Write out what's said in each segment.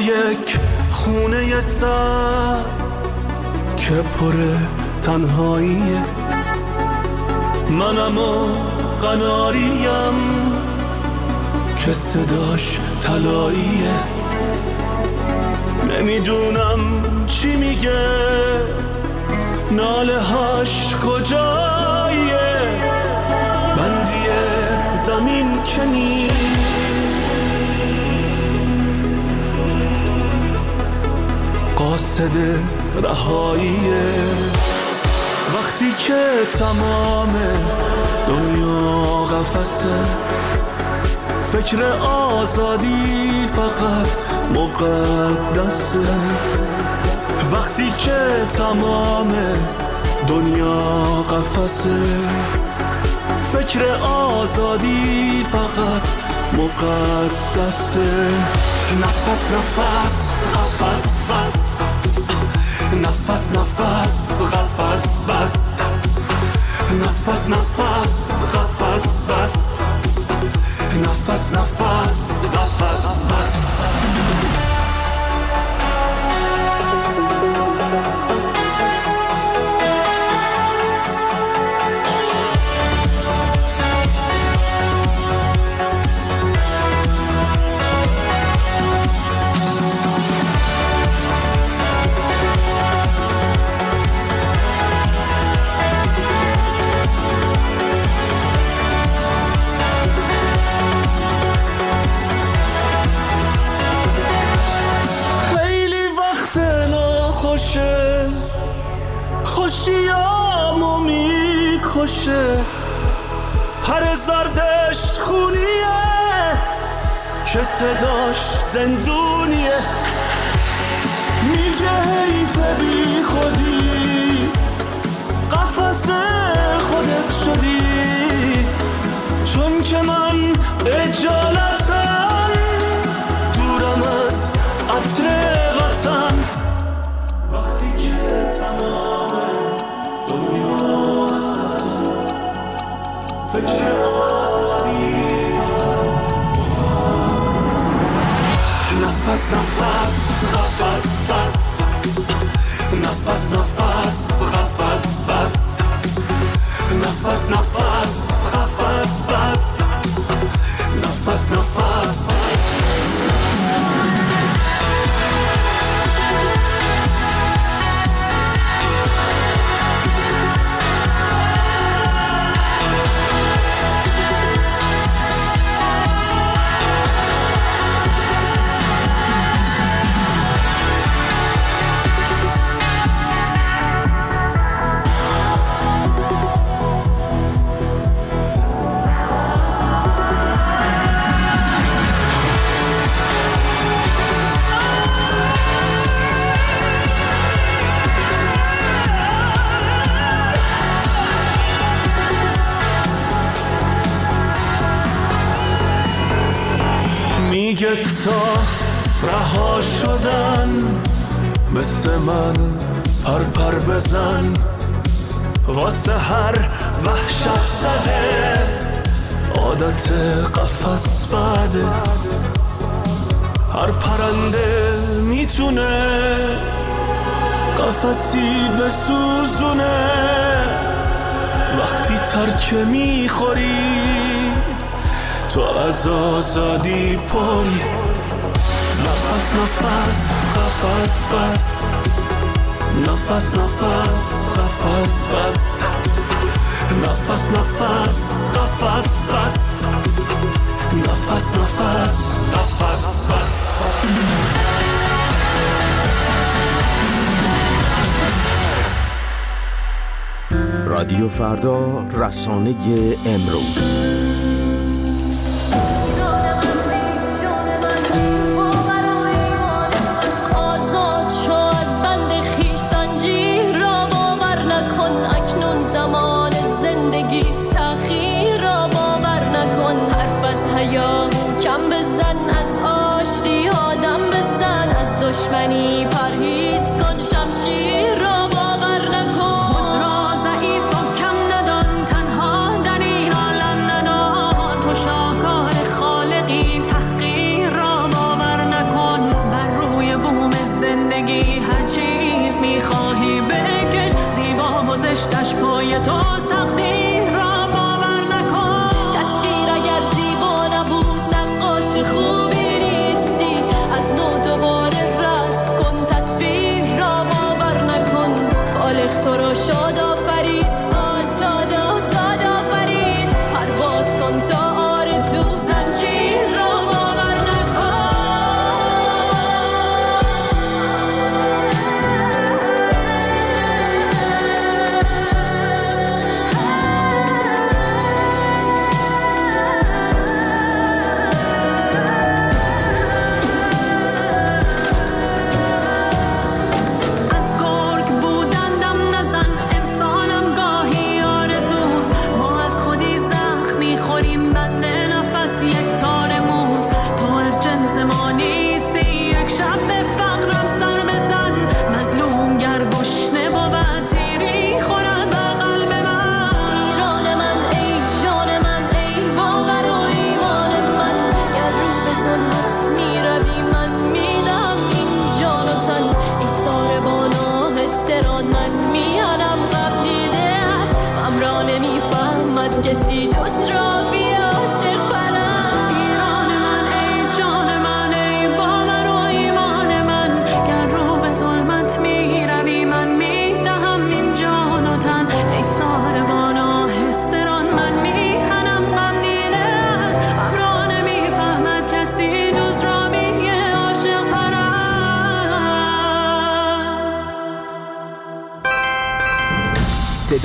یک خونه سر که پر تنهاییه منم و قناریم که صداش تلاییه نمی‌دونم چی میگه ناله هاش کجاییه بندی زمین که قاصد رهاییه. وقتی که تمام دنیا قفسه فکر آزادی فقط مقدسه. وقتی که تمام دنیا قفسه فکر آزادی فقط مقدسه. نفس نفس قفس بس. نفس نفس قفس بس نفس نفس قفس بس نفس نفس پر زردش خونیه که صداش زندونیه. میگه حیف بی خودی قفس خودت شدی. چون که من اجالتم نفس قفس بس نفس نفس قفس بس نفس نفس میگه تا رها شدن مثل من پر پر بزن. واسه هر وحشت زده عادت قفس بده. هر پرنده می‌تونه قفسی بسوزونه. وقتی ترک می‌خوری تو از آزادی پری. نفس نفس قفس بس. نفس نفس قفس بس. نفس نفس قفس بس. نفس نفس قفس بس. رادیو فردا رسانه امروز. تو رو شد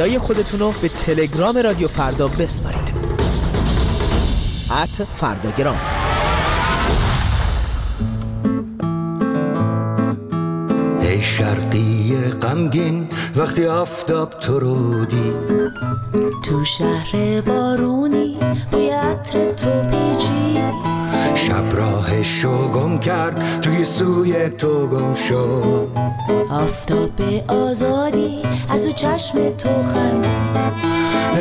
صدای خودتون رو به تلگرام رادیو فردا بسپارید. ات فرداگرام. ای شرقی غمگین وقتی آفتاب تو رو تو شهر بارونی بوی عطر تو پیچی شب راهشو گم کرد توی سوی تو گم شد آفتاب آزادی از تو چشم تو خندی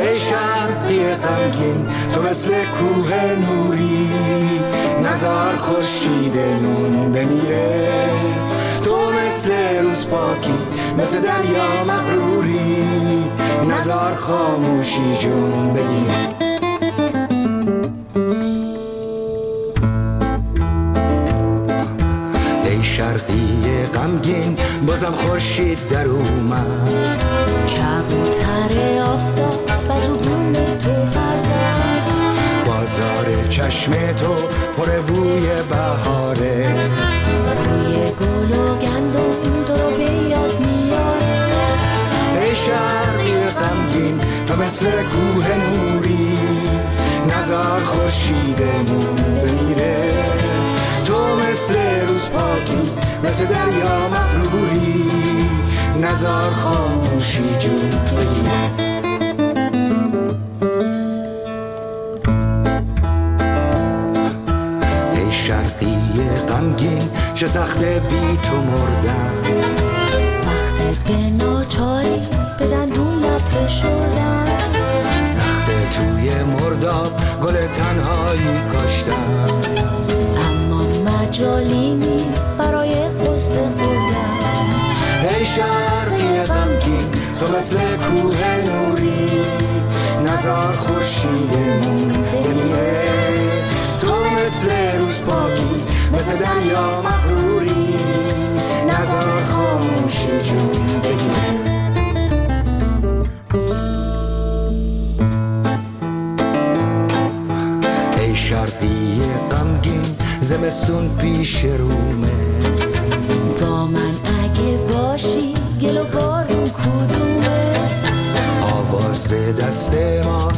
ای شرقی غمگین تو مثل کوه نوری نظر خورشیدمون بمیره. تو مثل روز پاکی مثل دریا مغروری نظر خاموشی جون بگیره غمگین بازم خورشید در اومد. کبوتر آفتاب و رو تو پرزد بازار چشم تو پر بوی بهاره. بوی گل و گندم تو رو به یاد میاره. ای شرقی غمگین تو مثل کوه نوری. نظر خورشیدمون بمیره. مثل دریا مغروری نظر خاموشی جون بگیره ای شرقی غمگین چه سخته بی تو مردن. سخته به ناچاری به دندون لب فشردن. سخته توی مرداب گل تنهایی کاشتن. اما مجالی نیست برای قصه خوردن. ای شرقی غمگین تو مثل کوه نوری. نظر خورشیدمون بمیره. تو مثل روز پاکی مثل دریا مغروری. نظر خاموشی جون بگیره زمستون پیش رومه. با من اگه باشی گل و بارون کدومه؟ آواز دست ما